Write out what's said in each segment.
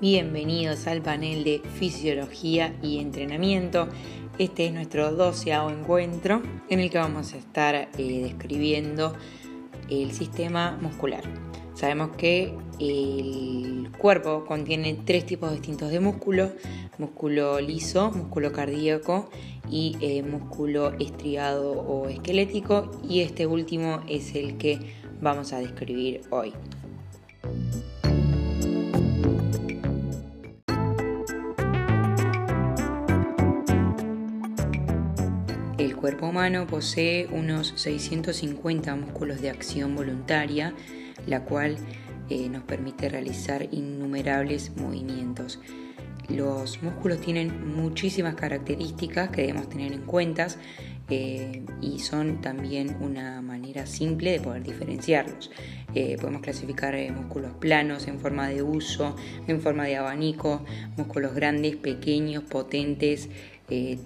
Bienvenidos al panel de Fisiología y Entrenamiento. Este es nuestro doceavo encuentro en el que vamos a estar eh, describiendo el sistema muscular. Sabemos que el cuerpo contiene tres tipos distintos de músculo, músculo liso, músculo cardíaco y eh, músculo estriado o esquelético y este último es el que vamos a describir hoy. Cuerpo humano posee unos 650 músculos de acción voluntaria, la cual eh, nos permite realizar innumerables movimientos. Los músculos tienen muchísimas características que debemos tener en cuenta eh, y son también una manera simple de poder diferenciarlos. Eh, podemos clasificar músculos planos en forma de uso, en forma de abanico, músculos grandes, pequeños, potentes,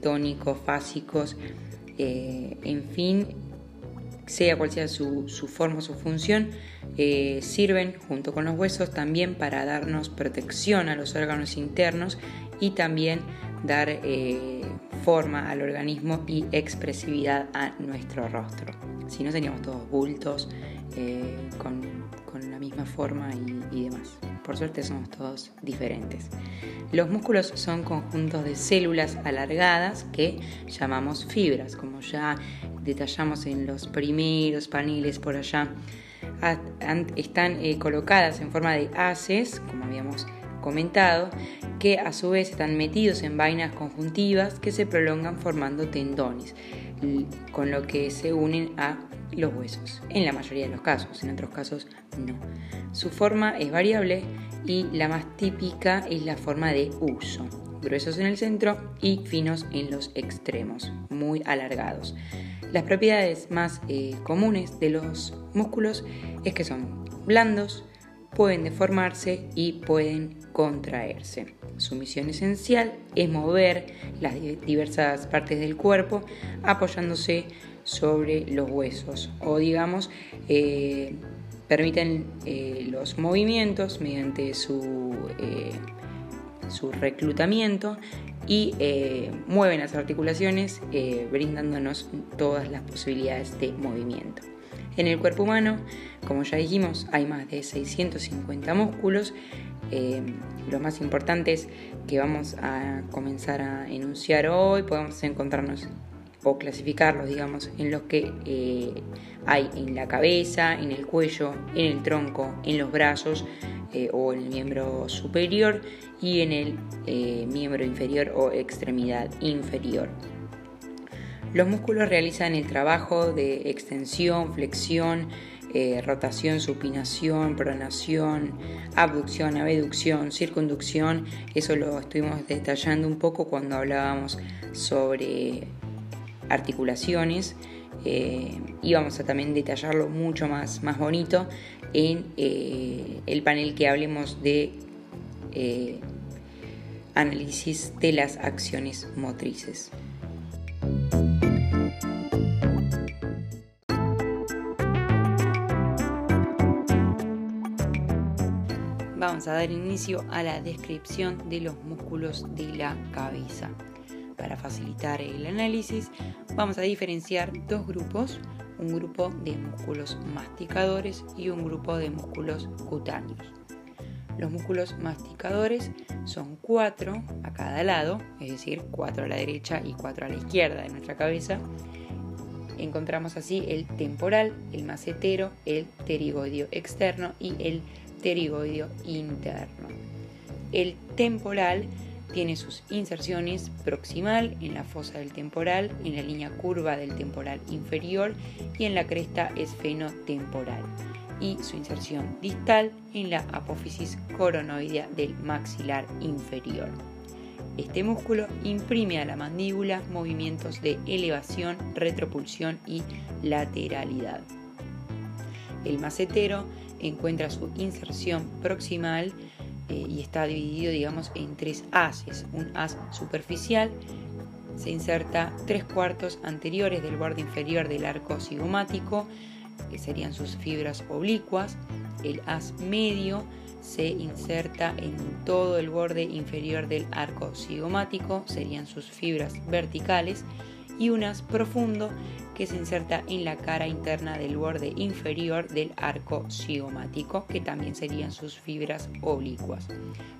tónicos, fásicos, en fin, sea cual sea su, forma o su función, eh, sirven junto con los huesos también para darnos protección a los órganos internos y también dar eh, forma al organismo y expresividad a nuestro rostro. Si no teníamos todos bultos eh, con, la misma forma y demás. Por suerte somos todos diferentes. Los músculos son conjuntos de células alargadas que llamamos fibras, como ya detallamos en los primeros paneles por allá. Están eh, colocadas en forma de haces, como habíamos comentado, que a su vez están metidos en vainas conjuntivas que se prolongan formando tendones, con lo que se unen a los huesos, en la mayoría de los casos, en otros casos no. Su forma es variable y la más típica es la forma de uso, gruesos en el centro y finos en los extremos, muy alargados. Las propiedades más eh, comunes de los músculos es que son blandos, pueden deformarse y pueden contraerse. Su misión esencial es mover las diversas partes del cuerpo apoyándose sobre los huesos o digamos eh, permiten eh, los movimientos mediante su, su reclutamiento y eh, mueven las articulaciones eh, brindándonos todas las posibilidades de movimiento. En el cuerpo humano, como ya dijimos, hay más de 650 músculos. Eh, los más importantes que vamos a comenzar a enunciar hoy podemos encontrarnos o clasificarlos, digamos, en los que hay en la cabeza, en el cuello, en el tronco, en los brazos, eh, o en el miembro superior y en el eh, miembro inferior o extremidad inferior. Los músculos realizan el trabajo de extensión, flexión, eh, rotación, supinación, pronación, abducción, abducción, circunducción. Eso lo estuvimos detallando un poco cuando hablábamos sobre articulaciones. y vamos a también detallarlo mucho más, más bonito en eh, el panel que hablemos de eh, análisis de las acciones motrices. Vamos a dar inicio a la descripción de los músculos de la cabeza. Para facilitar el análisis, vamos a diferenciar dos grupos un grupo de músculos masticadores y un grupo de músculos cutáneos. Los músculos masticadores son cuatro a cada lado, es decir, cuatro a la derecha y cuatro a la izquierda de nuestra cabeza. Encontramos así el temporal, el macetero, el pterigoideo externo y el pterigoideo interno. El temporal tiene sus inserciones proximal en la fosa del temporal, en la línea curva del temporal inferior y en la cresta esfenotemporal y su inserción distal en la apófisis coronoidea del maxilar inferior. Este músculo imprime a la mandíbula movimientos de elevación, retropulsión y lateralidad. El macetero encuentra su inserción proximal eh, y está dividido, digamos, en tres haces. Un haz superficial se inserta tres cuartos anteriores del borde inferior del arco cigomático, que serían sus fibras oblicuas. El haz medio se inserta en todo el borde inferior del arco cigomático, serían sus fibras verticales, y un haz profundo que se inserta en la cara interna del borde inferior del arco cigomático, que también serían sus fibras oblicuas.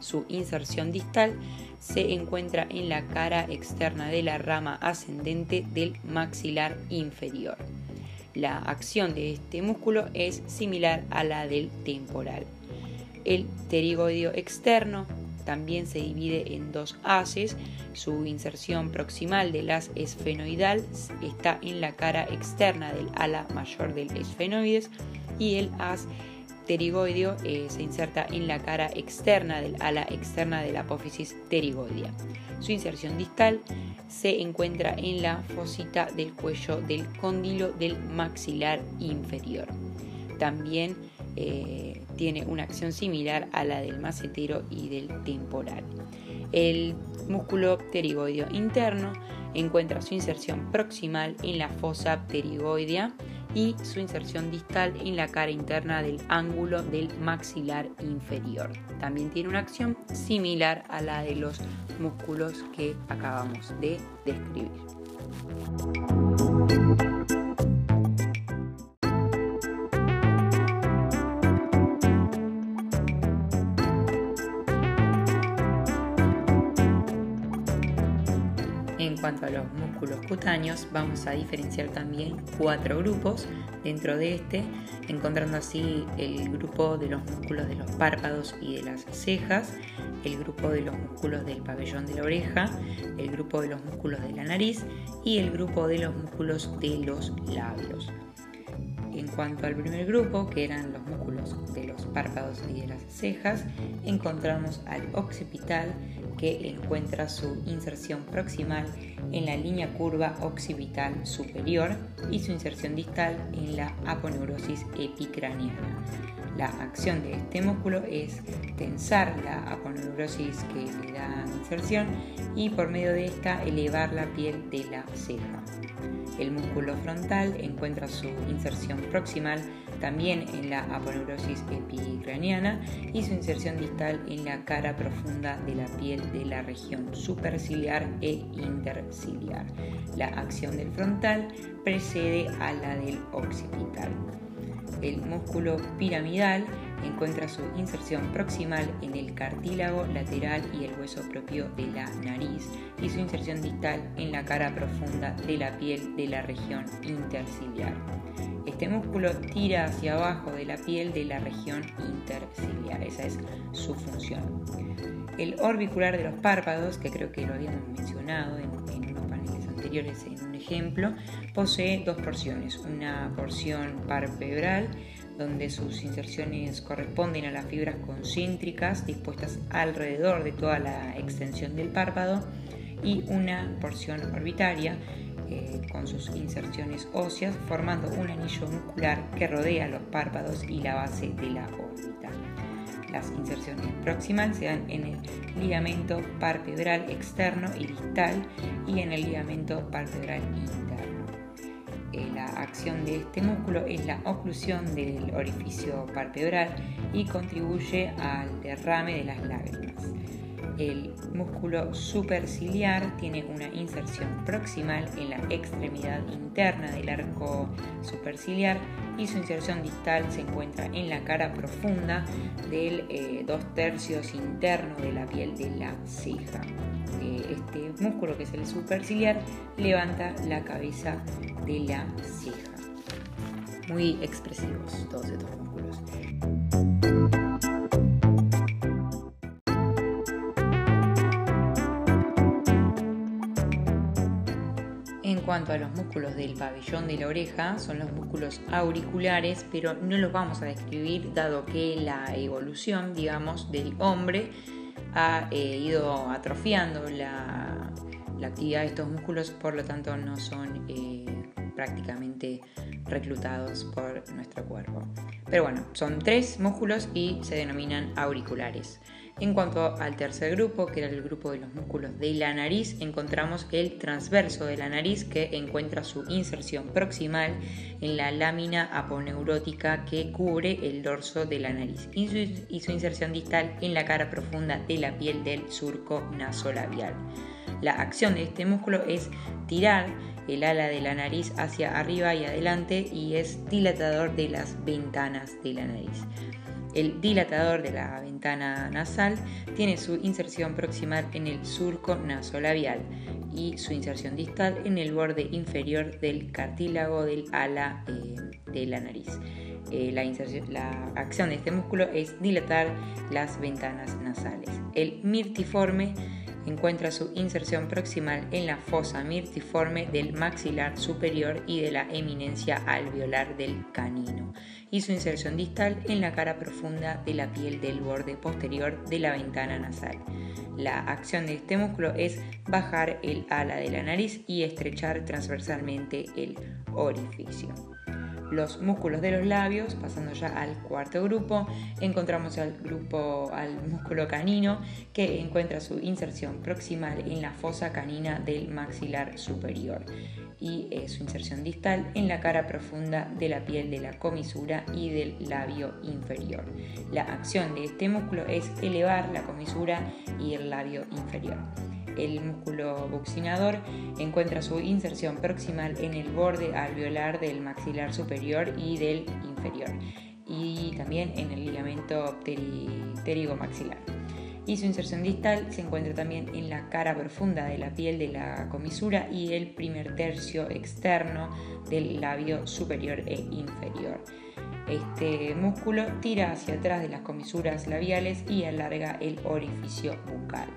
Su inserción distal se encuentra en la cara externa de la rama ascendente del maxilar inferior. La acción de este músculo es similar a la del temporal. El pterigoideo externo también se divide en dos haces. Su inserción proximal del haz esfenoidal está en la cara externa del ala mayor del esfenoides y el haz pterigoideo eh, se inserta en la cara externa del ala externa de la apófisis pterigoidea. Su inserción distal se encuentra en la fosita del cuello del cóndilo del maxilar inferior. También eh, tiene una acción similar a la del macetero y del temporal. El músculo pterigoideo interno encuentra su inserción proximal en la fosa pterigoidea y su inserción distal en la cara interna del ángulo del maxilar inferior. También tiene una acción similar a la de los músculos que acabamos de describir. Cuanto a los músculos cutáneos, vamos a diferenciar también cuatro grupos dentro de este, encontrando así el grupo de los músculos de los párpados y de las cejas, el grupo de los músculos del pabellón de la oreja, el grupo de los músculos de la nariz y el grupo de los músculos de los labios. Cuanto al primer grupo, que eran los músculos de los párpados y de las cejas, encontramos al occipital, que encuentra su inserción proximal en la línea curva occipital superior y su inserción distal en la aponeurosis epicraniana. La acción de este músculo es tensar la aponeurosis que le da inserción y por medio de esta elevar la piel de la ceja. El músculo frontal encuentra su inserción proximal también en la aponeurosis epicraniana y su inserción distal en la cara profunda de la piel de la región superciliar e interciliar. La acción del frontal precede a la del occipital. El músculo piramidal encuentra su inserción proximal en el cartílago lateral y el hueso propio de la nariz y su inserción distal en la cara profunda de la piel de la región interciliar. Este músculo tira hacia abajo de la piel de la región interciliar, esa es su función. El orbicular de los párpados, que creo que lo habíamos mencionado en, paneles anteriores en un ejemplo, posee dos porciones, una porción parpebral donde sus inserciones corresponden a las fibras concéntricas dispuestas alrededor de toda la extensión del párpado y una porción orbitaria eh, con sus inserciones óseas formando un anillo muscular que rodea los párpados y la base de la órbita. Las inserciones proximales se dan en el ligamento parpebral externo y distal y en el ligamento parpebral interno. Eh, la acción de este músculo es la oclusión del orificio palpebral y contribuye al derrame de las lágrimas. El músculo superciliar tiene una inserción proximal en la extremidad interna del arco superciliar y su inserción distal se encuentra en la cara profunda del eh, dos tercios interno de la piel de la ceja este músculo que es el superciliar levanta la cabeza de la ceja. Muy expresivos todos estos músculos. Cuanto a los músculos del pabellón de la oreja, son los músculos auriculares, pero no los vamos a describir dado que la evolución, digamos, del hombre ha eh, ido atrofiando la, actividad de estos músculos, por lo tanto no son eh, prácticamente reclutados por nuestro cuerpo. Pero bueno, son tres músculos y se denominan auriculares. En cuanto al tercer grupo, que era el grupo de los músculos de la nariz, encontramos el transverso de la nariz que encuentra su inserción proximal en la lámina aponeurótica que cubre el dorso de la nariz y su, inserción distal en la cara profunda de la piel del surco nasolabial. La acción de este músculo es tirar el ala de la nariz hacia arriba y adelante y es dilatador de las ventanas de la nariz. El dilatador de la ventana nasal tiene su inserción proximal en el surco nasolabial y su inserción distal en el borde inferior del cartílago del ala eh, de la nariz. Eh, la, la, acción de este músculo es dilatar las ventanas nasales. El mirtiforme encuentra su inserción proximal en la fosa mirtiforme del maxilar superior y de la eminencia alveolar del canino y su inserción distal en la cara profunda de la piel del borde posterior de la ventana nasal. La acción de este músculo es bajar el ala de la nariz y estrechar transversalmente el orificio los músculos de los labios, pasando ya al cuarto grupo, encontramos al grupo al músculo canino que encuentra su inserción proximal en la fosa canina del maxilar superior y su inserción distal en la cara profunda de la piel de la comisura y del labio inferior. La acción de este músculo es elevar la comisura y el labio inferior. El músculo buccinador encuentra su inserción proximal en el borde alveolar del maxilar superior y del inferior, y también en el ligamento pterigomaxilar. Y su inserción distal se encuentra también en la cara profunda de la piel de la comisura y el primer tercio externo del labio superior e inferior. Este músculo tira hacia atrás de las comisuras labiales y alarga el orificio bucal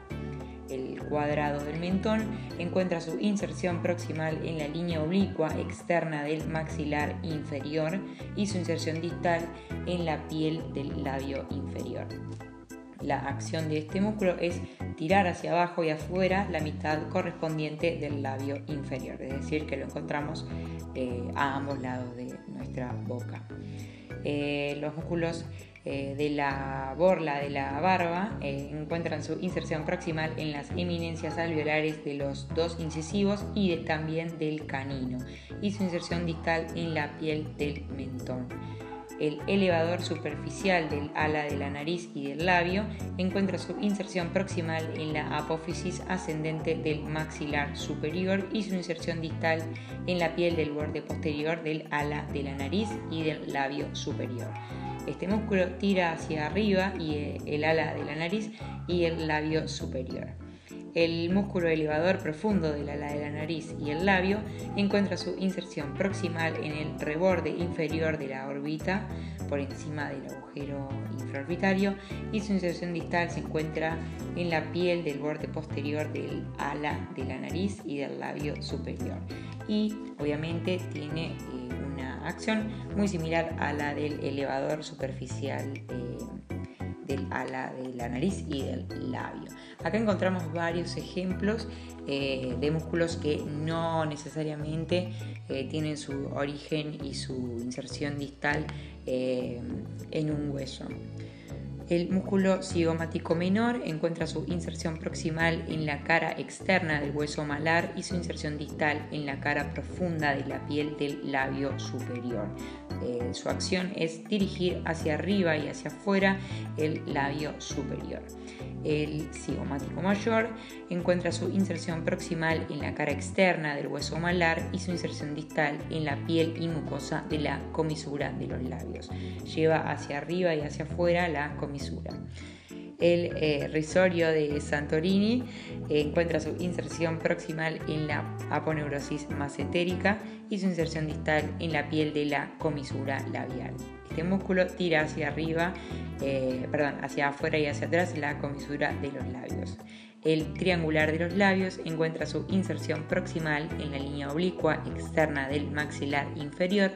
el cuadrado del mentón, encuentra su inserción proximal en la línea oblicua externa del maxilar inferior y su inserción distal en la piel del labio inferior. La acción de este músculo es tirar hacia abajo y afuera la mitad correspondiente del labio inferior, es decir, que lo encontramos eh, a ambos lados de nuestra boca. Eh, los músculos eh, de la borla de la barba encuentran su inserción proximal en las eminencias alveolares de los dos incisivos y también del canino y su inserción distal en la piel del mentón. El elevador superficial del ala de la nariz y del labio encuentra su inserción proximal en la apófisis ascendente del maxilar superior y su inserción distal en la piel del borde posterior del ala de la nariz y del labio superior. Este músculo tira hacia arriba y eh, el ala de la nariz y el labio superior. El músculo elevador profundo del ala de la nariz y el labio encuentra su inserción proximal en el reborde inferior de la órbita, por encima del agujero infraorbitario, y su inserción distal se encuentra en la piel del borde posterior del ala de la nariz y del labio superior. Y obviamente tiene eh, acción muy similar a la del elevador superficial eh, del ala de la nariz y del labio. Acá encontramos varios ejemplos eh, de músculos que no necesariamente eh, tienen su origen y su inserción distal en un hueso. El músculo cigomático menor encuentra su inserción proximal en la cara externa del hueso malar y su inserción distal en la cara profunda de la piel del labio superior. Eh, su acción es dirigir hacia arriba y hacia afuera el labio superior. El cigomático mayor encuentra su inserción proximal en la cara externa del hueso malar y su inserción distal en la piel y mucosa de la comisura de los labios. Lleva hacia arriba y hacia afuera la comisura. El eh, risorio de Santorini encuentra su inserción proximal en la aponeurosis masentérica y su inserción distal en la piel de la comisura labial. Este músculo tira hacia arriba, eh, perdón, hacia afuera y hacia atrás la comisura de los labios. El triangular de los labios encuentra su inserción proximal en la línea oblicua externa del maxilar inferior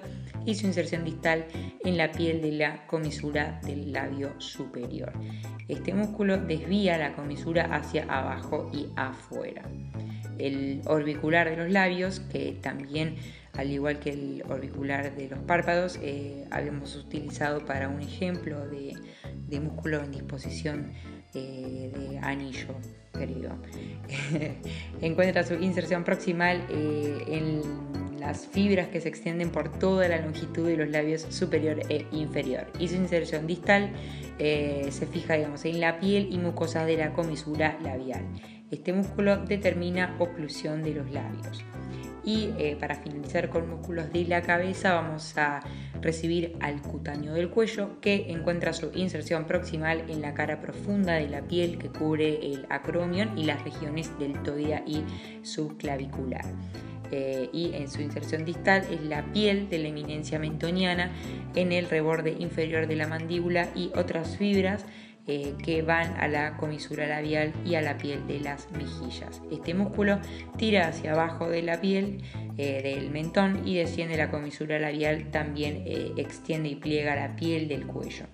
y su inserción distal en la piel de la comisura del labio superior. Este músculo desvía la comisura hacia abajo y afuera. El orbicular de los labios, que también al igual que el orbicular de los párpados, eh, habíamos utilizado para un ejemplo de, músculo en disposición eh, de anillo, creo. encuentra su inserción proximal eh, en las fibras que se extienden por toda la longitud de los labios superior e inferior. Y su inserción distal se fija digamos, en la piel y mucosas de la comisura labial. Este músculo determina oclusión de los labios. Y eh, para finalizar con músculos de la cabeza vamos a recibir al cutáneo del cuello que encuentra su inserción proximal en la cara profunda de la piel que cubre el acromion y las regiones deltoidea y subclavicular. Eh, y en su inserción distal es la piel de la eminencia mentoniana en el reborde inferior de la mandíbula y otras fibras eh, que van a la comisura labial y a la piel de las mejillas. Este músculo tira hacia abajo de la piel eh, del mentón y desciende la comisura labial, también eh, extiende y pliega la piel del cuello.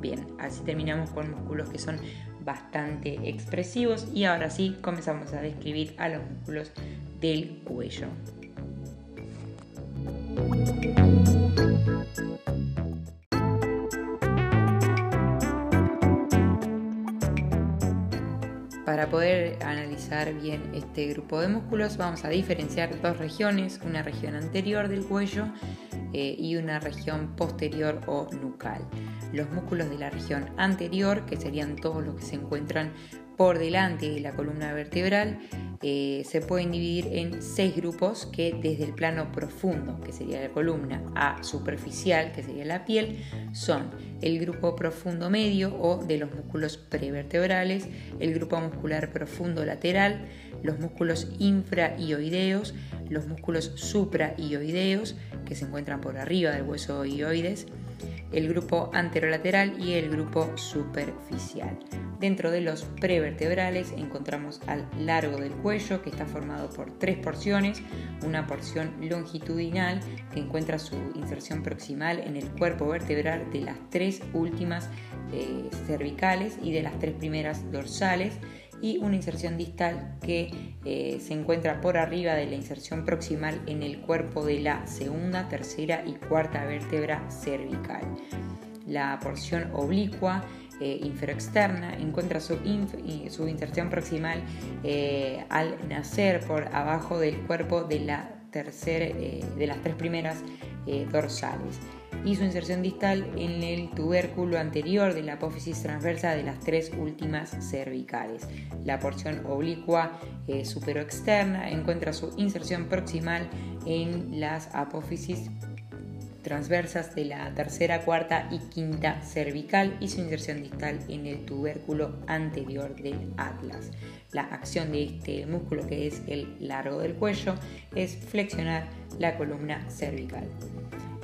Bien, así terminamos con músculos que son bastante expresivos y ahora sí comenzamos a describir a los músculos del cuello. Para poder analizar bien este grupo de músculos vamos a diferenciar dos regiones, una región anterior del cuello eh, y una región posterior o nucal. Los músculos de la región anterior, que serían todos los que se encuentran por delante de la columna vertebral eh, se pueden dividir en seis grupos que desde el plano profundo, que sería la columna, a superficial, que sería la piel, son el grupo profundo medio o de los músculos prevertebrales, el grupo muscular profundo lateral, los músculos infraioideos, los músculos supraioideos, que se encuentran por arriba del hueso ioides, el grupo anterolateral y el grupo superficial. Dentro de los prevertebrales encontramos al largo del cuello que está formado por tres porciones, una porción longitudinal que encuentra su inserción proximal en el cuerpo vertebral de las tres últimas eh, cervicales y de las tres primeras dorsales y una inserción distal que eh, se encuentra por arriba de la inserción proximal en el cuerpo de la segunda, tercera y cuarta vértebra cervical. La porción oblicua eh, inferoexterna, encuentra su, su inserción proximal eh, al nacer por abajo del cuerpo de, la eh, de las tres primeras dorsales y su inserción distal en el tubérculo anterior de la apófisis transversa de las tres últimas cervicales. La porción oblicua superoexterna encuentra su inserción proximal en las apófisis transversas de la tercera, cuarta y quinta cervical y su inserción distal en el tubérculo anterior del atlas. La acción de este músculo que es el largo del cuello es flexionar la columna cervical.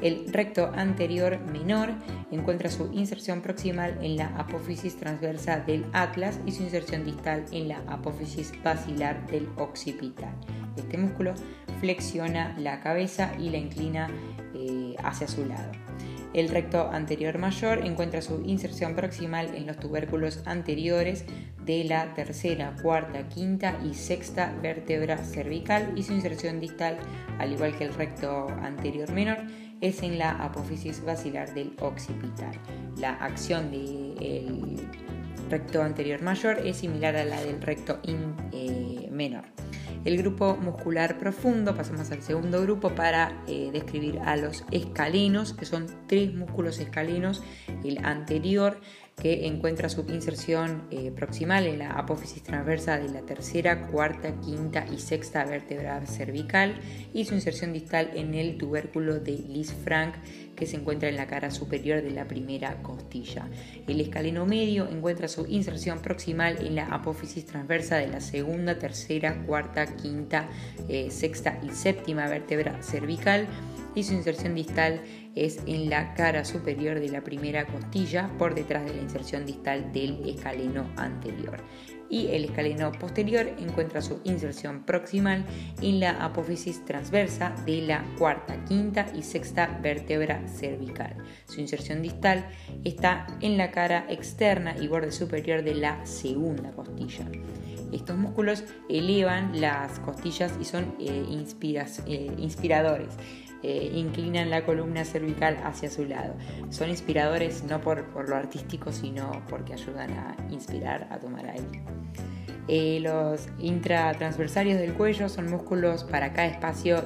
El recto anterior menor encuentra su inserción proximal en la apófisis transversa del atlas y su inserción distal en la apófisis basilar del occipital. Este músculo flexiona la cabeza y la inclina eh, hacia su lado. El recto anterior mayor encuentra su inserción proximal en los tubérculos anteriores de la tercera, cuarta, quinta y sexta vértebra cervical y su inserción distal, al igual que el recto anterior menor, es en la apófisis basilar del occipital. La acción del recto anterior mayor es similar a la del recto eh, menor. El grupo muscular profundo, pasamos al segundo grupo para eh, describir a los escalenos, que son tres músculos escalenos, el anterior que encuentra su inserción eh, proximal en la apófisis transversa de la tercera, cuarta, quinta y sexta vértebra cervical y su inserción distal en el tubérculo de Lis-Frank que se encuentra en la cara superior de la primera costilla. El escaleno medio encuentra su inserción proximal en la apófisis transversa de la segunda, tercera, cuarta, quinta, eh, sexta y séptima vértebra cervical y su inserción distal es en la cara superior de la primera costilla por detrás de la inserción distal del escaleno anterior. Y el escaleno posterior encuentra su inserción proximal en la apófisis transversa de la cuarta, quinta y sexta vértebra cervical. Su inserción distal está en la cara externa y borde superior de la segunda costilla. Estos músculos elevan las costillas y son eh, eh, inspiradores. Eh, inclinan la columna cervical hacia su lado. Son inspiradores no por, lo artístico, sino porque ayudan a inspirar, a tomar aire. Eh, los intratransversarios del cuello son músculos para cada espacio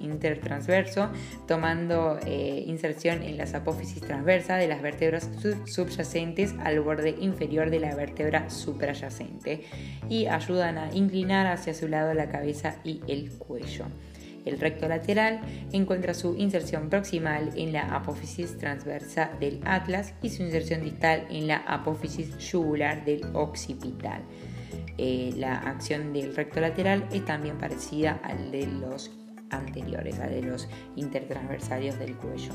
intertransverso, tomando eh, inserción en las apófisis transversa de las vértebras subyacentes al borde inferior de la vértebra suprayacente y ayudan a inclinar hacia su lado la cabeza y el cuello. El recto lateral encuentra su inserción proximal en la apófisis transversa del atlas y su inserción distal en la apófisis yugular del occipital. Eh, la acción del recto lateral es también parecida al de los anteriores, al de los intertransversarios del cuello.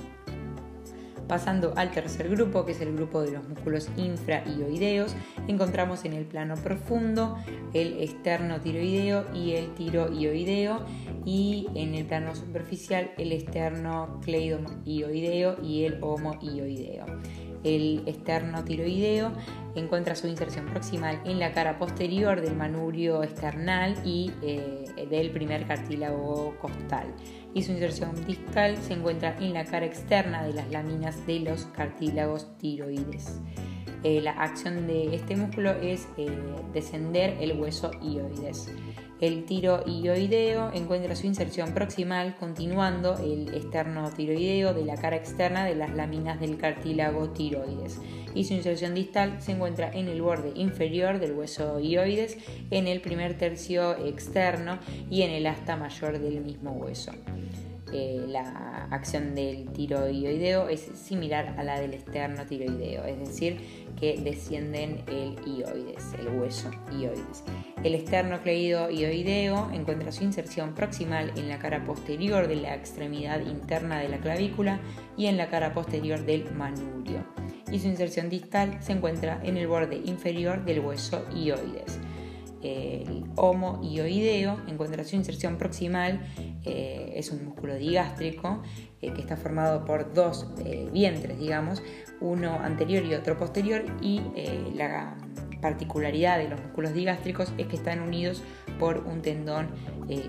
Pasando al tercer grupo, que es el grupo de los músculos infraioideos, encontramos en el plano profundo el externo tiroideo y el tiroioideo y en el plano superficial el externo cleidoioideo y el homoioideo. El externo tiroideo encuentra su inserción proximal en la cara posterior del manubrio external y eh, del primer cartílago costal y su inserción distal se encuentra en la cara externa de las láminas de los cartílagos tiroides. Eh, la acción de este músculo es eh, descender el hueso ioides. El tiroideo encuentra su inserción proximal continuando el externo tiroideo de la cara externa de las láminas del cartílago tiroides y su inserción distal se encuentra en el borde inferior del hueso ioides, en el primer tercio externo y en el asta mayor del mismo hueso. Eh, la acción del tiroideo es similar a la del externo tiroideo, es decir, que descienden el ioides, el hueso ioides. El externo cleido ioideo encuentra su inserción proximal en la cara posterior de la extremidad interna de la clavícula y en la cara posterior del manubrio, y su inserción distal se encuentra en el borde inferior del hueso ioides el homo ioideo encuentra su inserción proximal, eh, es un músculo digástrico eh, que está formado por dos eh, vientres, digamos, uno anterior y otro posterior, y la particularidad de los músculos digástricos es que están unidos por un tendón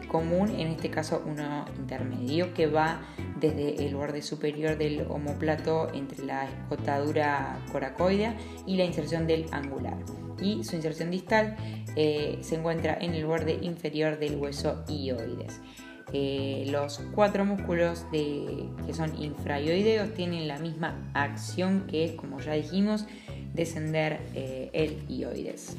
común, en este caso uno intermedio, que va desde el borde superior del homoplato entre la escotadura coracoidea y la inserción del angular y su inserción distal eh, se encuentra en el borde inferior del hueso ioides. Eh, los cuatro músculos que son infraioideos tienen la misma acción que, como ya dijimos, descender eh, el ioides.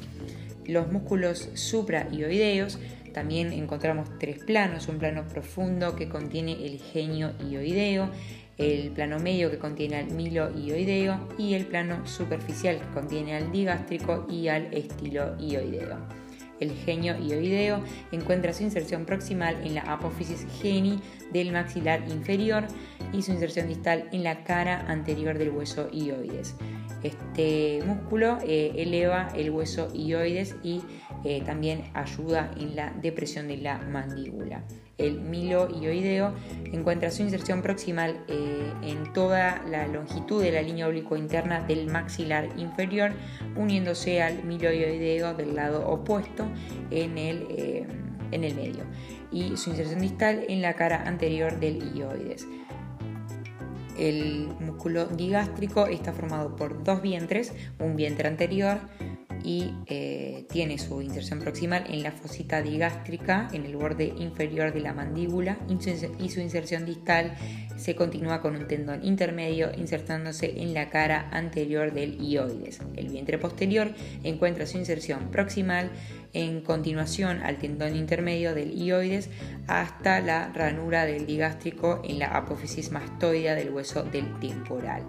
Los músculos supraioideos también encontramos tres planos, un plano profundo que contiene el genio ioideo, el plano medio que contiene al milo ioideo y el plano superficial que contiene al digástrico y al estilo ioideo. El genio ioideo encuentra su inserción proximal en la apófisis geni del maxilar inferior y su inserción distal en la cara anterior del hueso ioides. Este músculo eh, eleva el hueso ioides y eh, también ayuda en la depresión de la mandíbula el miloioideo, encuentra su inserción proximal eh, en toda la longitud de la línea oblicuo interna del maxilar inferior, uniéndose al miloioideo del lado opuesto en el, eh, en el medio, y su inserción distal en la cara anterior del ioides. El músculo digástrico está formado por dos vientres, un vientre anterior, y eh, tiene su inserción proximal en la fosita digástrica, en el borde inferior de la mandíbula, y su inserción distal se continúa con un tendón intermedio insertándose en la cara anterior del ioides. El vientre posterior encuentra su inserción proximal en continuación al tendón intermedio del ioides hasta la ranura del digástrico en la apófisis mastoidea del hueso del temporal.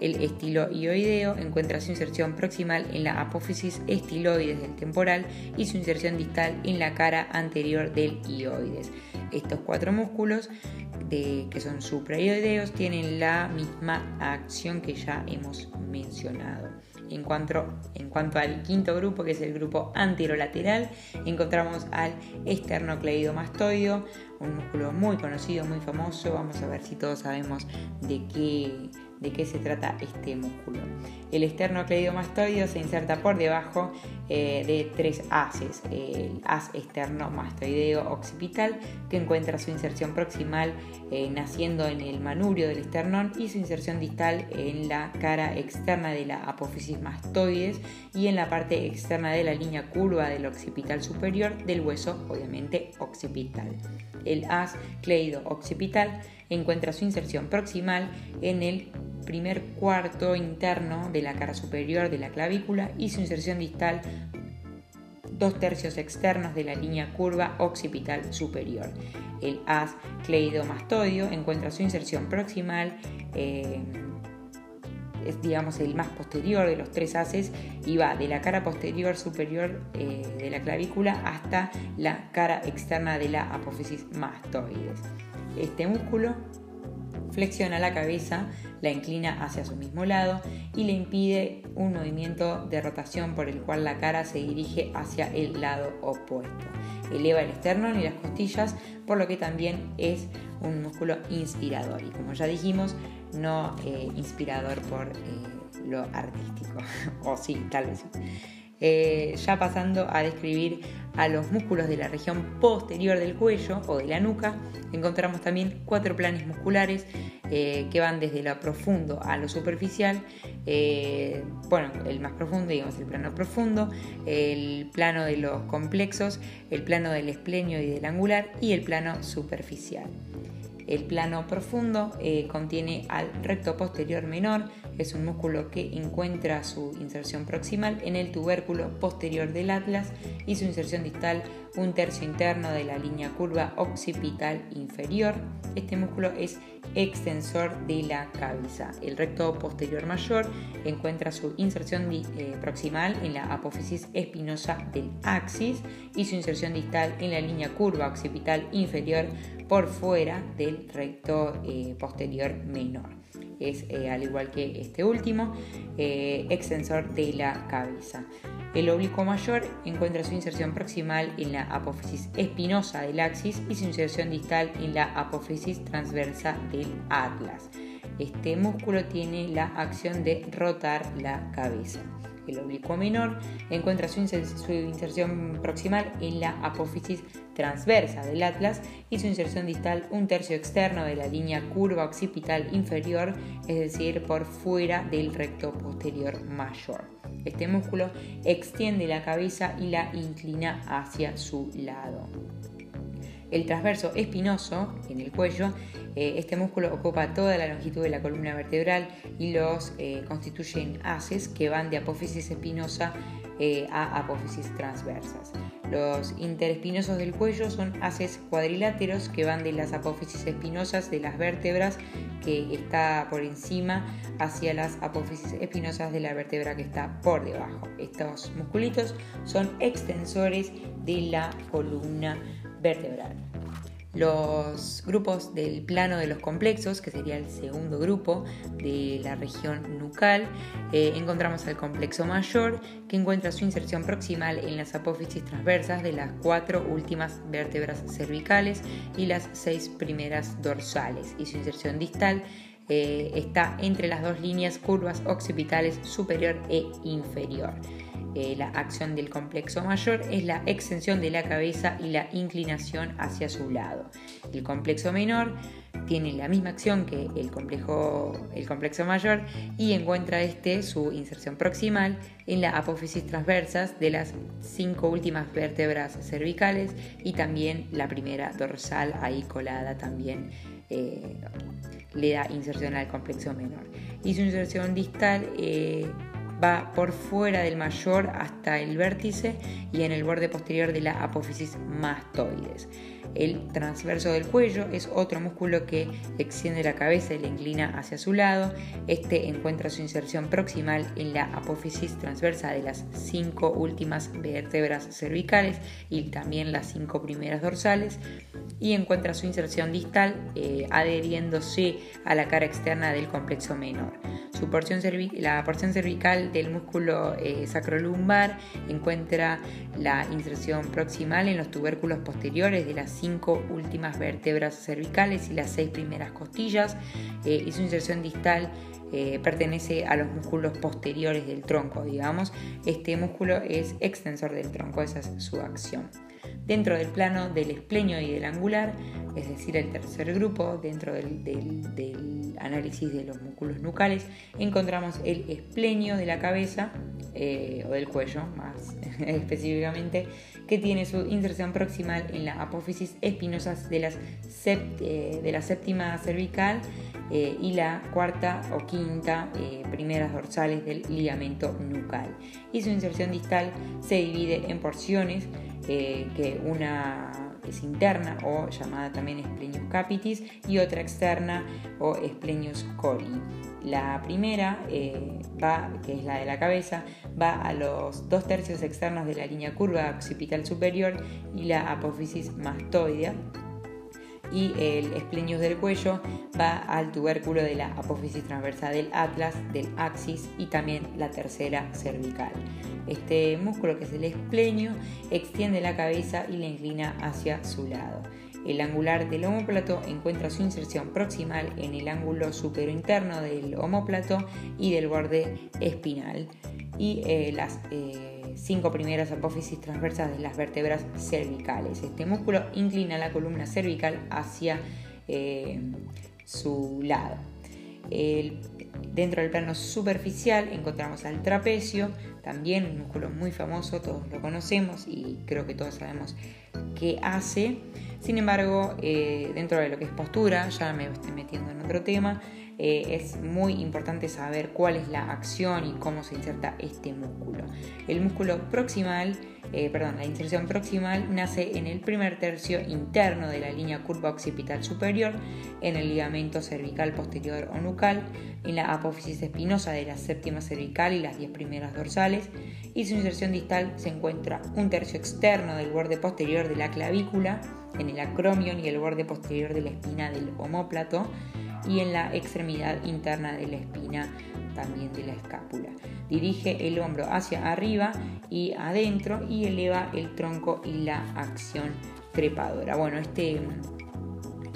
El estilo ioideo encuentra su inserción proximal en la apófisis estiloides del temporal y su inserción distal en la cara anterior del ioides. Estos cuatro músculos, que son supraioideos, tienen la misma acción que ya hemos mencionado. En cuanto, en cuanto, al quinto grupo, que es el grupo anterolateral, encontramos al esternocleidomastoideo, un músculo muy conocido, muy famoso. Vamos a ver si todos sabemos de qué, de qué se trata este músculo. El esternocleidomastoideo se inserta por debajo eh, de tres haces. El haz esternomastoideo occipital, que encuentra su inserción proximal eh, naciendo en el manubrio del esternón y su inserción distal en la cara externa de la apófisis mastoides y en la parte externa de la línea curva del occipital superior del hueso, obviamente occipital. El haz cleido occipital encuentra su inserción proximal en el primer cuarto interno de la cara superior de la clavícula y su inserción distal dos tercios externos de la línea curva occipital superior. El haz cleidomastoideo encuentra su inserción proximal, eh, es digamos el más posterior de los tres haces y va de la cara posterior superior eh, de la clavícula hasta la cara externa de la apófisis mastoides. Este músculo flexiona la cabeza, la inclina hacia su mismo lado y le impide un movimiento de rotación por el cual la cara se dirige hacia el lado opuesto. Eleva el esternón y las costillas, por lo que también es un músculo inspirador y como ya dijimos, no eh, inspirador por eh, lo artístico, o sí, tal vez. Eh, ya pasando a describir a los músculos de la región posterior del cuello o de la nuca, encontramos también cuatro planes musculares eh, que van desde lo profundo a lo superficial. Eh, bueno, el más profundo, digamos, el plano profundo, el plano de los complexos, el plano del esplenio y del angular y el plano superficial. El plano profundo eh, contiene al recto posterior menor, es un músculo que encuentra su inserción proximal en el tubérculo posterior del atlas y su inserción distal un tercio interno de la línea curva occipital inferior. Este músculo es extensor de la cabeza. El recto posterior mayor encuentra su inserción eh, proximal en la apófisis espinosa del axis y su inserción distal en la línea curva occipital inferior por fuera del recto eh, posterior menor. Es, eh, al igual que este último, eh, extensor de la cabeza. El oblicuo mayor encuentra su inserción proximal en la apófisis espinosa del axis y su inserción distal en la apófisis transversa del atlas. Este músculo tiene la acción de rotar la cabeza el oblicuo menor, encuentra su, inserción proximal en la apófisis transversa del atlas y su inserción distal un tercio externo de la línea curva occipital inferior, es decir, por fuera del recto posterior mayor. Este músculo extiende la cabeza y la inclina hacia su lado. El transverso espinoso en el cuello, eh, este músculo ocupa toda la longitud de la columna vertebral y los eh, constituyen haces que van de apófisis espinosa eh, a apófisis transversas. Los interespinosos del cuello son haces cuadriláteros que van de las apófisis espinosas de las vértebras que está por encima hacia las apófisis espinosas de la vértebra que está por debajo. Estos musculitos son extensores de la columna Los grupos del plano de los complexos, que sería el segundo grupo de la región nucal, eh, encontramos al complexo mayor, que encuentra su inserción proximal en las apófisis transversas de las cuatro últimas vértebras cervicales y las seis primeras dorsales, y su inserción distal eh, está entre las dos líneas curvas occipitales superior e inferior. Eh, la acción del complexo mayor es la extensión de la cabeza y la inclinación hacia su lado. El complexo menor tiene la misma acción que el, complejo, el mayor y encuentra este su inserción proximal en la apófisis transversas de las cinco últimas vértebras cervicales y también la primera dorsal ahí colada también eh, le da inserción al complexo menor. Y su inserción distal eh, va por fuera del mayor hasta el vértice y en el borde posterior de la apófisis mastoides. El transverso del cuello es otro músculo que extiende la cabeza y la inclina hacia su lado. Este encuentra su inserción proximal en la apófisis transversa de las cinco últimas vértebras cervicales y también las cinco primeras dorsales. y encuentra su inserción distal eh, adheriéndose a la cara externa del complexo menor. Su porción la porción cervical del músculo eh, sacrolumbar encuentra la inserción proximal en los tubérculos posteriores de las cinco últimas vértebras cervicales y las seis primeras costillas eh, y su inserción distal eh, pertenece a los músculos posteriores del tronco, digamos. Este músculo es extensor del tronco, esa es su acción. Dentro del plano del espleño y del angular, es decir, el tercer grupo, dentro del, análisis de los músculos nucales, encontramos el espleño de la cabeza eh, o del cuello, más específicamente, que tiene su inserción proximal en la apófisis espinosa de, las eh, la séptima cervical eh, y la cuarta o quinta primeras dorsales del ligamento nucal. Y su inserción distal se divide en porciones que una es interna o llamada también esplenius capitis y otra externa o esplenius coli. La primera eh, va, que es la de la cabeza, va a los dos tercios externos de la línea curva occipital superior y la apófisis mastoidea y el esplenius del cuello va al tubérculo de la apófisis transversa del atlas, del axis y también la tercera cervical. Este músculo que es el esplenio extiende la cabeza y la inclina hacia su lado. El angular del homóplato encuentra su inserción proximal en el ángulo superinterno del homóplato y del borde espinal y eh, las eh, cinco primeras apófisis transversas de las vértebras cervicales. Este músculo inclina la columna cervical hacia eh, su lado. Dentro del plano superficial encontramos al trapecio, también un músculo muy famoso, todos lo conocemos y creo que todos sabemos qué hace. Sin embargo, dentro de lo que es postura, ya me estoy metiendo en otro tema, eh, es muy importante saber cuál es la acción y cómo se inserta este músculo. El músculo proximal, eh, perdón, la inserción proximal nace en el primer tercio interno de la línea curva occipital superior, en el ligamento cervical posterior o nucal, en la apófisis espinosa de la séptima cervical y las 10 primeras dorsales, y su inserción distal se encuentra un tercio externo del borde posterior de la clavícula, en el acromion y el borde posterior de la espina del homóplato, y en la extremidad interna de la espina también de la escápula. Dirige el hombro hacia arriba y adentro y eleva el tronco y la acción trepadora. Bueno, este,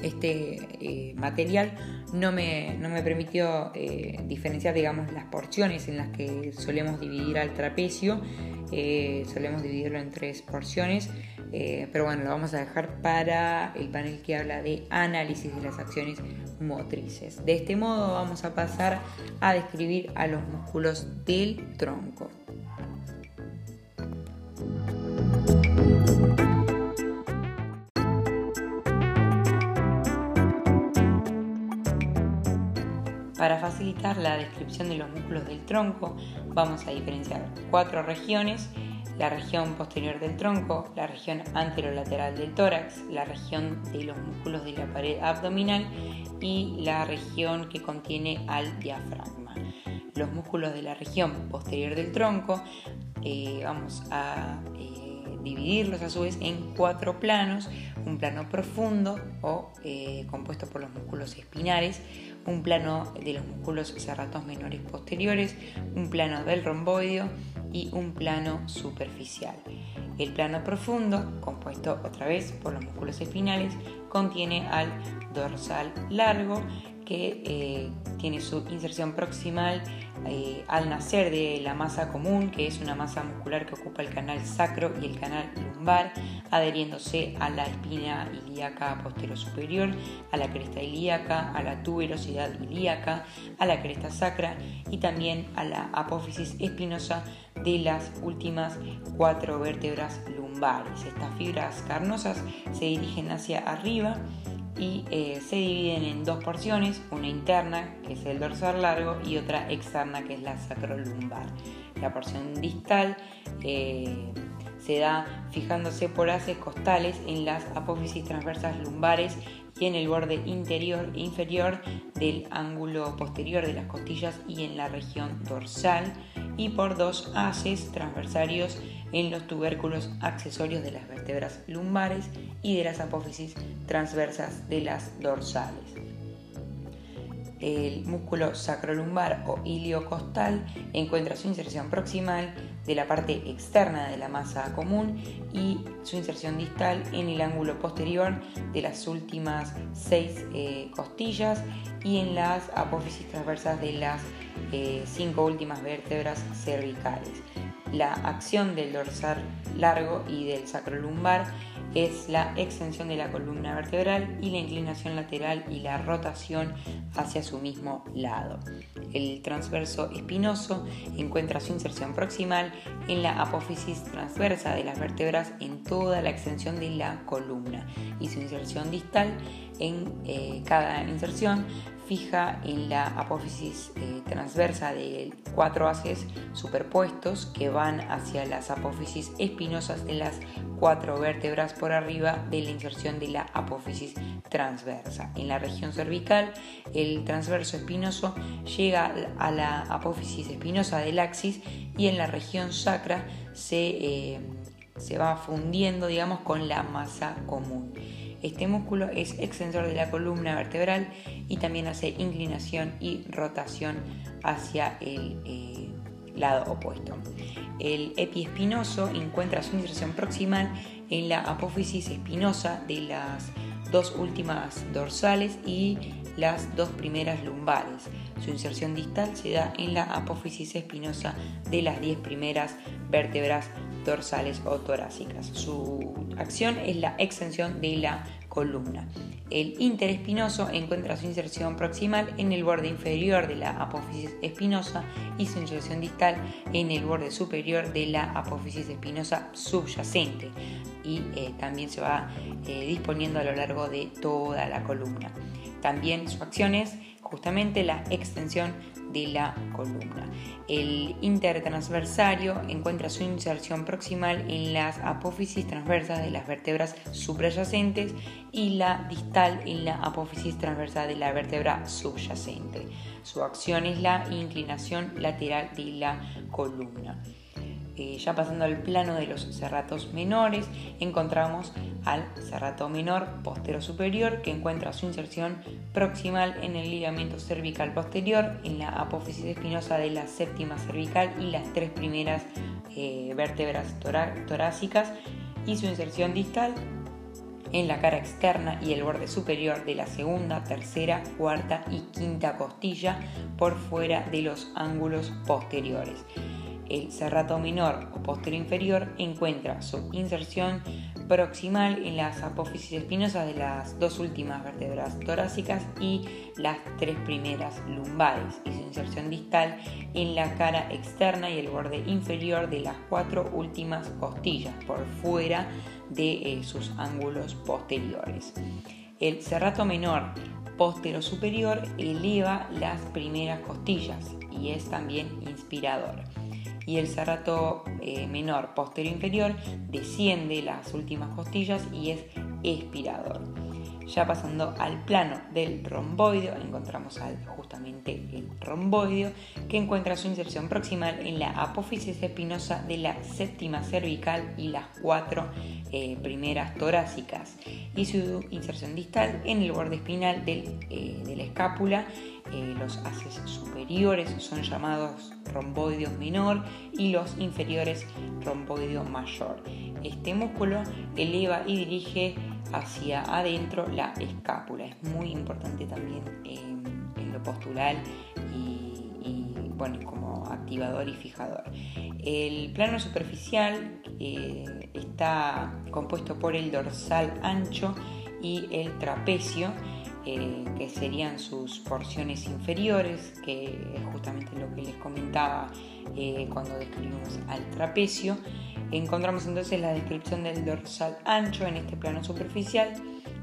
este eh, material no me, no me permitió eh, diferenciar digamos, las porciones en las que solemos dividir al trapecio. Eh, solemos dividirlo en tres porciones eh, pero bueno, lo vamos a dejar para el panel que habla de análisis de las acciones motrices. De este modo vamos a pasar a describir a los músculos del tronco. Para facilitar la descripción de los músculos del tronco, vamos a diferenciar cuatro regiones la región posterior del tronco, la región anterolateral del tórax, la región de los músculos de la pared abdominal y la región que contiene al diafragma. Los músculos de la región posterior del tronco eh, vamos a eh, dividirlos a su vez en cuatro planos, un plano profundo o eh, compuesto por los músculos espinales, un plano de los músculos serratos menores posteriores, un plano del romboideo, y un plano superficial. El plano profundo, compuesto otra vez por los músculos espinales, contiene al dorsal largo que eh, tiene su inserción proximal eh, al nacer de la masa común, que es una masa muscular que ocupa el canal sacro y el canal lumbar, adheriéndose a la espina ilíaca posterior superior, a la cresta ilíaca, a la tuberosidad ilíaca, a la cresta sacra y también a la apófisis espinosa de las últimas cuatro vértebras lumbares. Estas fibras carnosas se dirigen hacia arriba y eh, se dividen en dos porciones, una interna que es el dorsal largo y otra externa que es la sacrolumbar. La porción distal eh, se da fijándose por haces costales en las apófisis transversas lumbares y en el borde interior e inferior del ángulo posterior de las costillas y en la región dorsal y por dos haces transversarios en los tubérculos accesorios de las vértebras lumbares y de las apófisis transversas de las dorsales. El músculo sacrolumbar o iliocostal encuentra su inserción proximal de la parte externa de la masa común y su inserción distal en el ángulo posterior de las últimas seis eh, costillas y en las apófisis transversas de las eh, cinco últimas vértebras cervicales. La acción del dorsal largo y del sacrolumbar es la extensión de la columna vertebral y la inclinación lateral y la rotación hacia su mismo lado. El transverso espinoso encuentra su inserción proximal en la apófisis transversa de las vértebras en toda la extensión de la columna y su inserción distal en eh, cada inserción fija en la apófisis eh, transversa de cuatro haces superpuestos que van hacia las apófisis espinosas de las cuatro vértebras por arriba de la inserción de la apófisis transversa. En la región cervical, el transverso espinoso llega a la apófisis espinosa del axis y en la región sacra se, eh, se va fundiendo digamos, con la masa común. Este músculo es extensor de la columna vertebral y también hace inclinación y rotación hacia el eh, lado opuesto. El epiespinoso encuentra su inserción proximal en la apófisis espinosa de las dos últimas dorsales y las dos primeras lumbares. Su inserción distal se da en la apófisis espinosa de las diez primeras vértebras dorsales o torácicas. Su acción es la extensión de la columna. El interespinoso encuentra su inserción proximal en el borde inferior de la apófisis espinosa y su inserción distal en el borde superior de la apófisis espinosa subyacente y eh, también se va eh, disponiendo a lo largo de toda la columna. También su acción es justamente la extensión de la columna. El intertransversario encuentra su inserción proximal en las apófisis transversas de las vértebras suprayacentes y la distal en la apófisis transversa de la vértebra subyacente. Su acción es la inclinación lateral de la columna. Eh, ya pasando al plano de los cerratos menores, encontramos al cerrato menor postero superior que encuentra su inserción proximal en el ligamento cervical posterior, en la apófisis espinosa de la séptima cervical y las tres primeras eh, vértebras torácicas y su inserción distal en la cara externa y el borde superior de la segunda, tercera, cuarta y quinta costilla por fuera de los ángulos posteriores el serrato menor o posterior inferior encuentra su inserción proximal en las apófisis espinosas de las dos últimas vértebras torácicas y las tres primeras lumbares y su inserción distal en la cara externa y el borde inferior de las cuatro últimas costillas por fuera de eh, sus ángulos posteriores. El serrato menor postero superior eleva las primeras costillas y es también inspirador y el serrato eh, menor posterior inferior desciende las últimas costillas y es expirador. Ya pasando al plano del romboideo, encontramos justamente el romboideo que encuentra su inserción proximal en la apófisis espinosa de la séptima cervical y las cuatro eh, primeras torácicas y su inserción distal en el borde espinal eh, de la escápula eh, los haces superiores son llamados romboideo menor y los inferiores romboideo mayor. Este músculo eleva y dirige hacia adentro la escápula. Es muy importante también en lo postural y, bueno, como activador y fijador. El plano superficial eh, está compuesto por el dorsal ancho y el trapecio eh, que serían sus porciones inferiores, que es justamente lo que les comentaba eh, cuando describimos al trapecio. Encontramos entonces la descripción del dorsal ancho en este plano superficial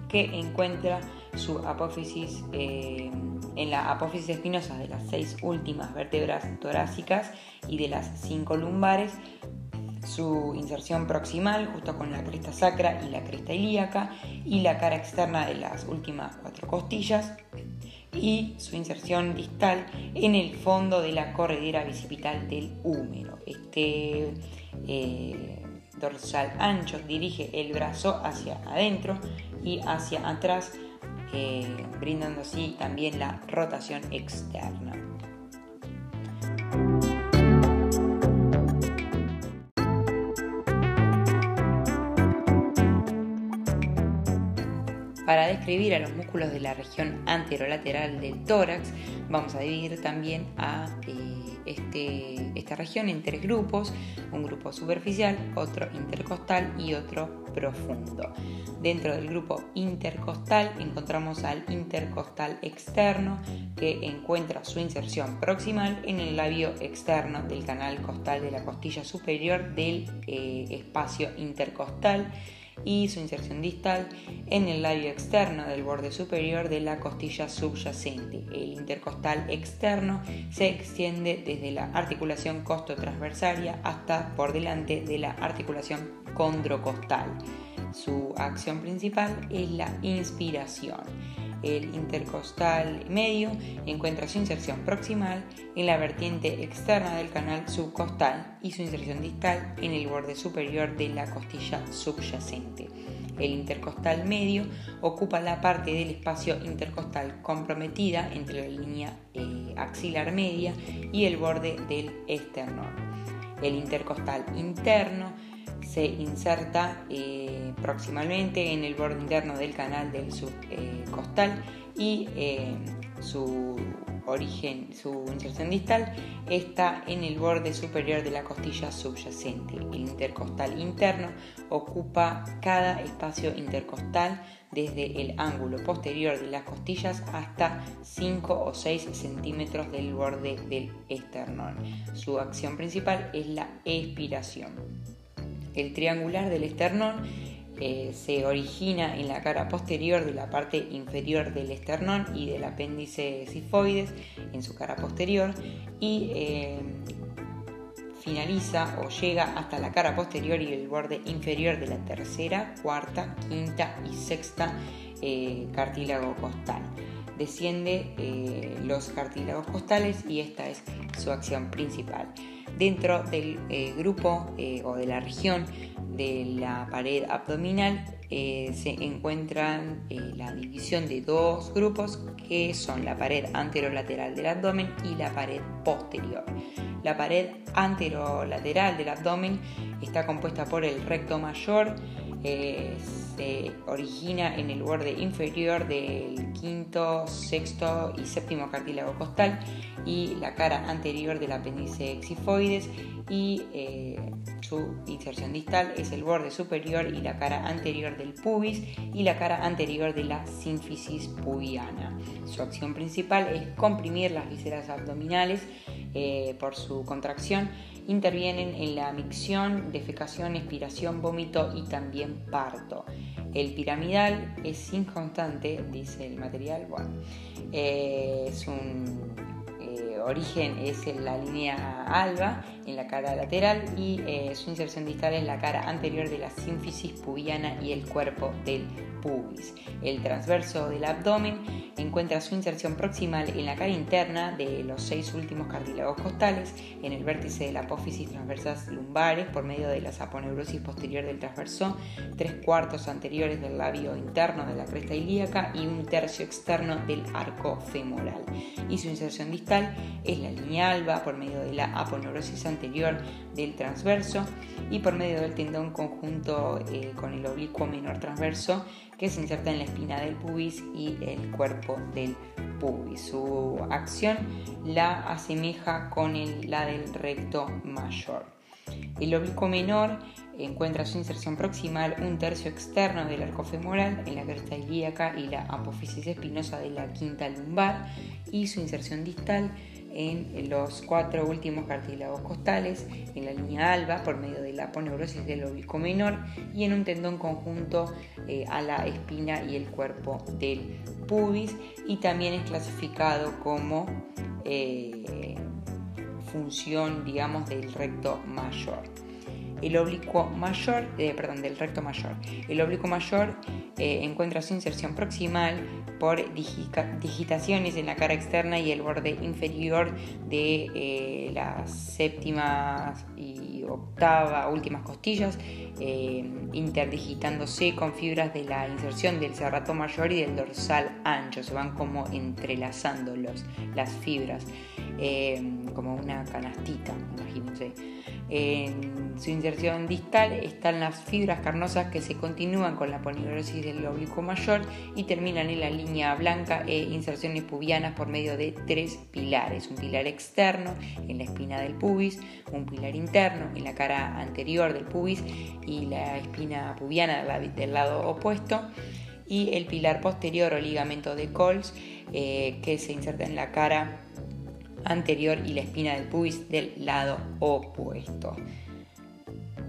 que encuentra su apófisis eh, en la apófisis espinosa de las seis últimas vértebras torácicas y de las cinco lumbares su inserción proximal justo con la cresta sacra y la cresta ilíaca y la cara externa de las últimas cuatro costillas y su inserción distal en el fondo de la corredera bicipital del húmero. Este, eh, dorsal ancho, dirige el brazo hacia adentro y hacia atrás, eh, brindando así también la rotación externa. Para describir a los músculos de la región anterolateral del tórax, vamos a dividir también a eh, este, esta región en tres grupos, un grupo superficial, otro intercostal y otro profundo. Dentro del grupo intercostal encontramos al intercostal externo que encuentra su inserción proximal en el labio externo del canal costal de la costilla superior del eh, espacio intercostal y su inserción distal en el labio externo del borde superior de la costilla subyacente. El intercostal externo se extiende desde la articulación costotransversaria hasta por delante de la articulación condrocostal. Su acción principal es la inspiración. El intercostal medio encuentra su inserción proximal en la vertiente externa del canal subcostal y su inserción distal en el borde superior de la costilla subyacente. El intercostal medio ocupa la parte del espacio intercostal comprometida entre la línea eh, axilar media y el borde del esternón. El intercostal interno se inserta eh, proximalmente en el borde interno del canal del subcostal y eh, su origen, su inserción distal está en el borde superior de la costilla subyacente. El intercostal interno ocupa cada espacio intercostal desde el ángulo posterior de las costillas hasta 5 o 6 centímetros del borde del esternón. Su acción principal es la expiración. El triangular del esternón eh, se origina en la cara posterior de la parte inferior del esternón y del apéndice sifoides en su cara posterior y eh, finaliza o llega hasta la cara posterior y el borde inferior de la tercera, cuarta, quinta y sexta eh, cartílago costal. Desciende los cartílagos costales y esta es su acción principal. Dentro del eh, grupo eh, o de la región de la pared abdominal eh, se encuentran la división de dos grupos que son la pared anterolateral del abdomen y la pared posterior. La pared anterolateral del abdomen está compuesta por el recto mayor, se origina en el borde inferior del quinto, sexto y séptimo cartílago costal y la cara anterior del apéndice exifoides y eh, su inserción distal es el borde superior y la cara anterior del pubis y la cara anterior de la sínfisis pubiana. Su acción principal es comprimir las vísceras abdominales eh, por su contracción intervienen en la micción, defecación, expiración, vómito y también parto. El piramidal es inconstante, dice el material. Bueno, eh, es un origen es en la línea alba, en la cara lateral, y eh, su inserción distal es la cara anterior de la sínfisis pubiana y el cuerpo del pubis. El transverso del abdomen encuentra su inserción proximal en la cara interna de los seis últimos cartílagos costales, en el vértice de la apófisis transversas lumbares por medio de la saponeurosis posterior del transverso, tres cuartos anteriores del labio interno de la cresta ilíaca y un tercio externo del arco femoral. Y su inserción distal es la línea alba por medio de la aponeurosis anterior del transverso y por medio del tendón conjunto eh, con el oblicuo menor transverso que se inserta en la espina del pubis y el cuerpo del pubis. Su acción la asemeja con la del recto mayor. El oblicuo menor encuentra su inserción proximal un tercio externo del arco femoral en la cresta ilíaca y la apófisis espinosa de la quinta lumbar y su inserción distal en los cuatro últimos cartílagos costales, en la línea alba por medio de la aponeurosis del oblicuo menor y en un tendón conjunto eh, a la espina y el cuerpo del pubis y también es clasificado como eh, función digamos del recto mayor. El oblicuo mayor, eh, perdón, del recto mayor. El oblicuo mayor eh, encuentra su inserción proximal por digitaciones en la cara externa y el borde inferior de eh, las séptimas y octava, últimas costillas, interdigitándose con fibras de la inserción del cerrato mayor y del dorsal ancho. Se van como entrelazando las fibras. como una canastita, imagínense. En su inserción distal están las fibras carnosas que se continúan con la polibrosis del oblicuo mayor y terminan en la línea blanca e inserciones pubianas por medio de tres pilares. Un pilar externo en la espina del pubis, un pilar interno en la cara anterior del pubis y la espina pubiana del lado opuesto y el pilar posterior o ligamento de Coles eh, que se inserta en la cara anterior y la espina del pubis del lado opuesto.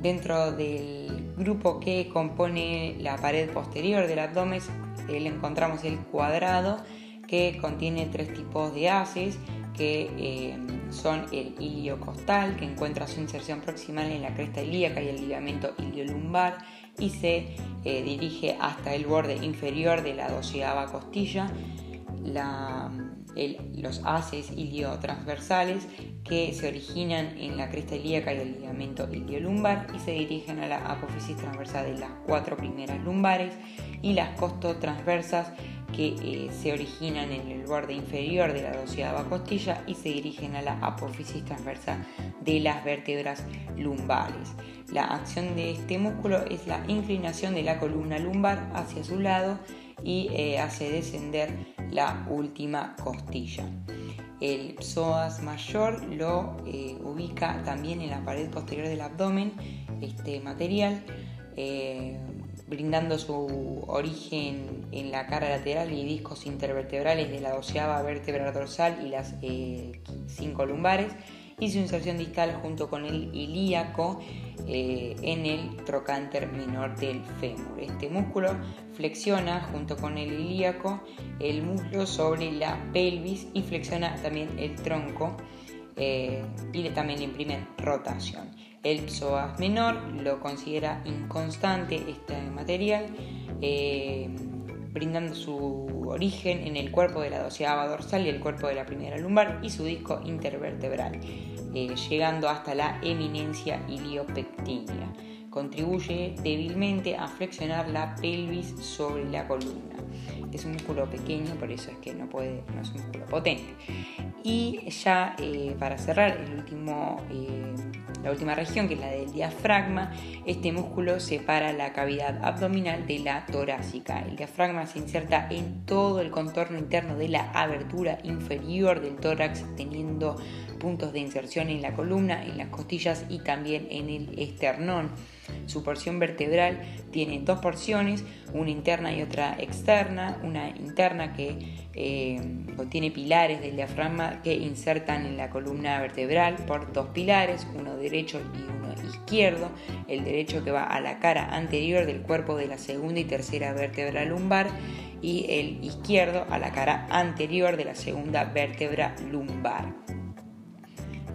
Dentro del grupo que compone la pared posterior del abdomen le encontramos el cuadrado que contiene tres tipos de haces que eh, son el iliocostal que encuentra su inserción proximal en la cresta ilíaca y el ligamento iliolumbar y se eh, dirige hasta el borde inferior de la doceava costilla. La, los haces iliotransversales que se originan en la cresta ilíaca y el ligamento iliolumbar y se dirigen a la apófisis transversal de las cuatro primeras lumbares y las costotransversas que eh, se originan en el borde inferior de la doceava costilla y se dirigen a la apófisis transversal de las vértebras lumbares. La acción de este músculo es la inclinación de la columna lumbar hacia su lado y eh, hace descender la última costilla. El psoas mayor lo eh, ubica también en la pared posterior del abdomen, este material, brindando su origen en la cara lateral y discos intervertebrales de la doceava vértebra dorsal y las cinco lumbares, y su inserción distal junto con el ilíaco eh, en el trocánter menor del fémur. Este músculo flexiona junto con el ilíaco el muslo sobre la pelvis y flexiona también el tronco eh, y también imprime rotación. El psoas menor lo considera inconstante este material. Eh, brindando su origen en el cuerpo de la doceava dorsal y el cuerpo de la primera lumbar y su disco intervertebral, eh, llegando hasta la eminencia iliopectínea. Contribuye débilmente a flexionar la pelvis sobre la columna. Es un músculo pequeño, por eso es que no, puede, no es un músculo potente. Y ya eh, para cerrar, el último, la última región, que es la del diafragma, este músculo separa la cavidad abdominal de la torácica. El diafragma se inserta en todo el contorno interno de la abertura inferior del tórax, teniendo puntos de inserción en la columna, en las costillas y también en el esternón. Su porción vertebral tiene dos porciones, una interna y otra externa. Una interna que eh, contiene pilares del diafragma que insertan en la columna vertebral por dos pilares, uno derecho y uno izquierdo. El derecho que va a la cara anterior del cuerpo de la segunda y tercera vértebra lumbar y el izquierdo a la cara anterior de la segunda vértebra lumbar.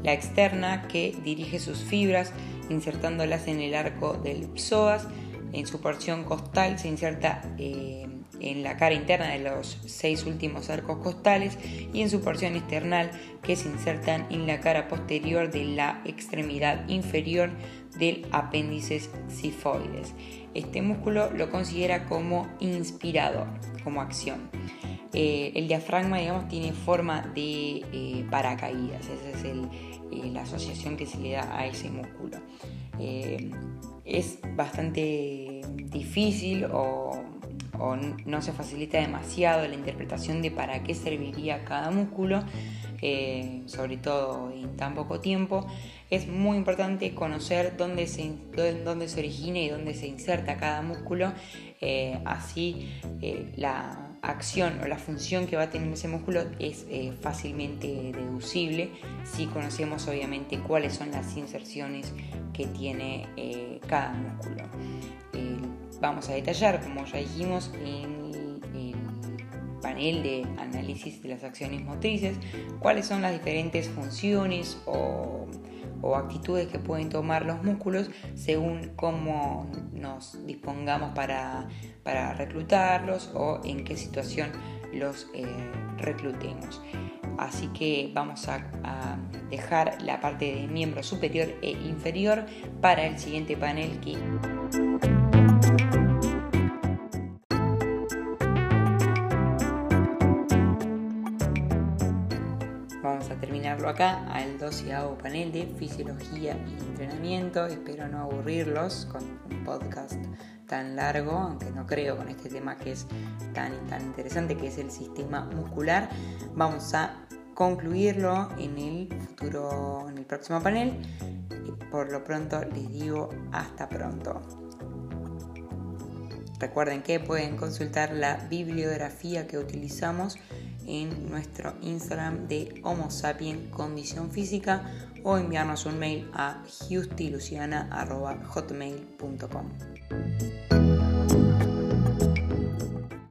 La externa que dirige sus fibras insertándolas en el arco del psoas. En su porción costal se inserta eh, en la cara interna de los seis últimos arcos costales y en su porción external que se insertan en la cara posterior de la extremidad inferior del apéndice sifoides. Este músculo lo considera como inspirador, como acción. Eh, el diafragma, digamos, tiene forma de eh, paracaídas, esa es eh, la asociación que se le da a ese músculo. es bastante difícil o, no se facilita demasiado la interpretación de para qué serviría cada músculo, sobre todo en tan poco tiempo. Es muy importante conocer dónde se, dónde se origina y dónde se inserta cada músculo, así la acción o la función que va a tener ese músculo es eh, fácilmente deducible si conocemos obviamente cuáles son las inserciones que tiene eh, cada músculo. vamos a detallar, como ya dijimos, en el panel de análisis de las acciones motrices, cuáles son las diferentes funciones o o actitudes que pueden tomar los músculos según cómo nos dispongamos para, reclutarlos o en qué situación los eh, reclutemos. Así que vamos a, dejar la parte de miembro superior e inferior para el siguiente panel que... acá al doceavo panel de fisiología y entrenamiento. Espero no aburrirlos con un podcast tan largo, aunque no creo con este tema que es tan, tan interesante, que es el sistema muscular. Vamos a concluirlo en el futuro, en el próximo panel. Por lo pronto les digo hasta pronto. Recuerden que pueden consultar la bibliografía que utilizamos en nuestro Instagram de Homo Sapien Condición Física o enviarnos un mail a justiluciana.hotmail.com.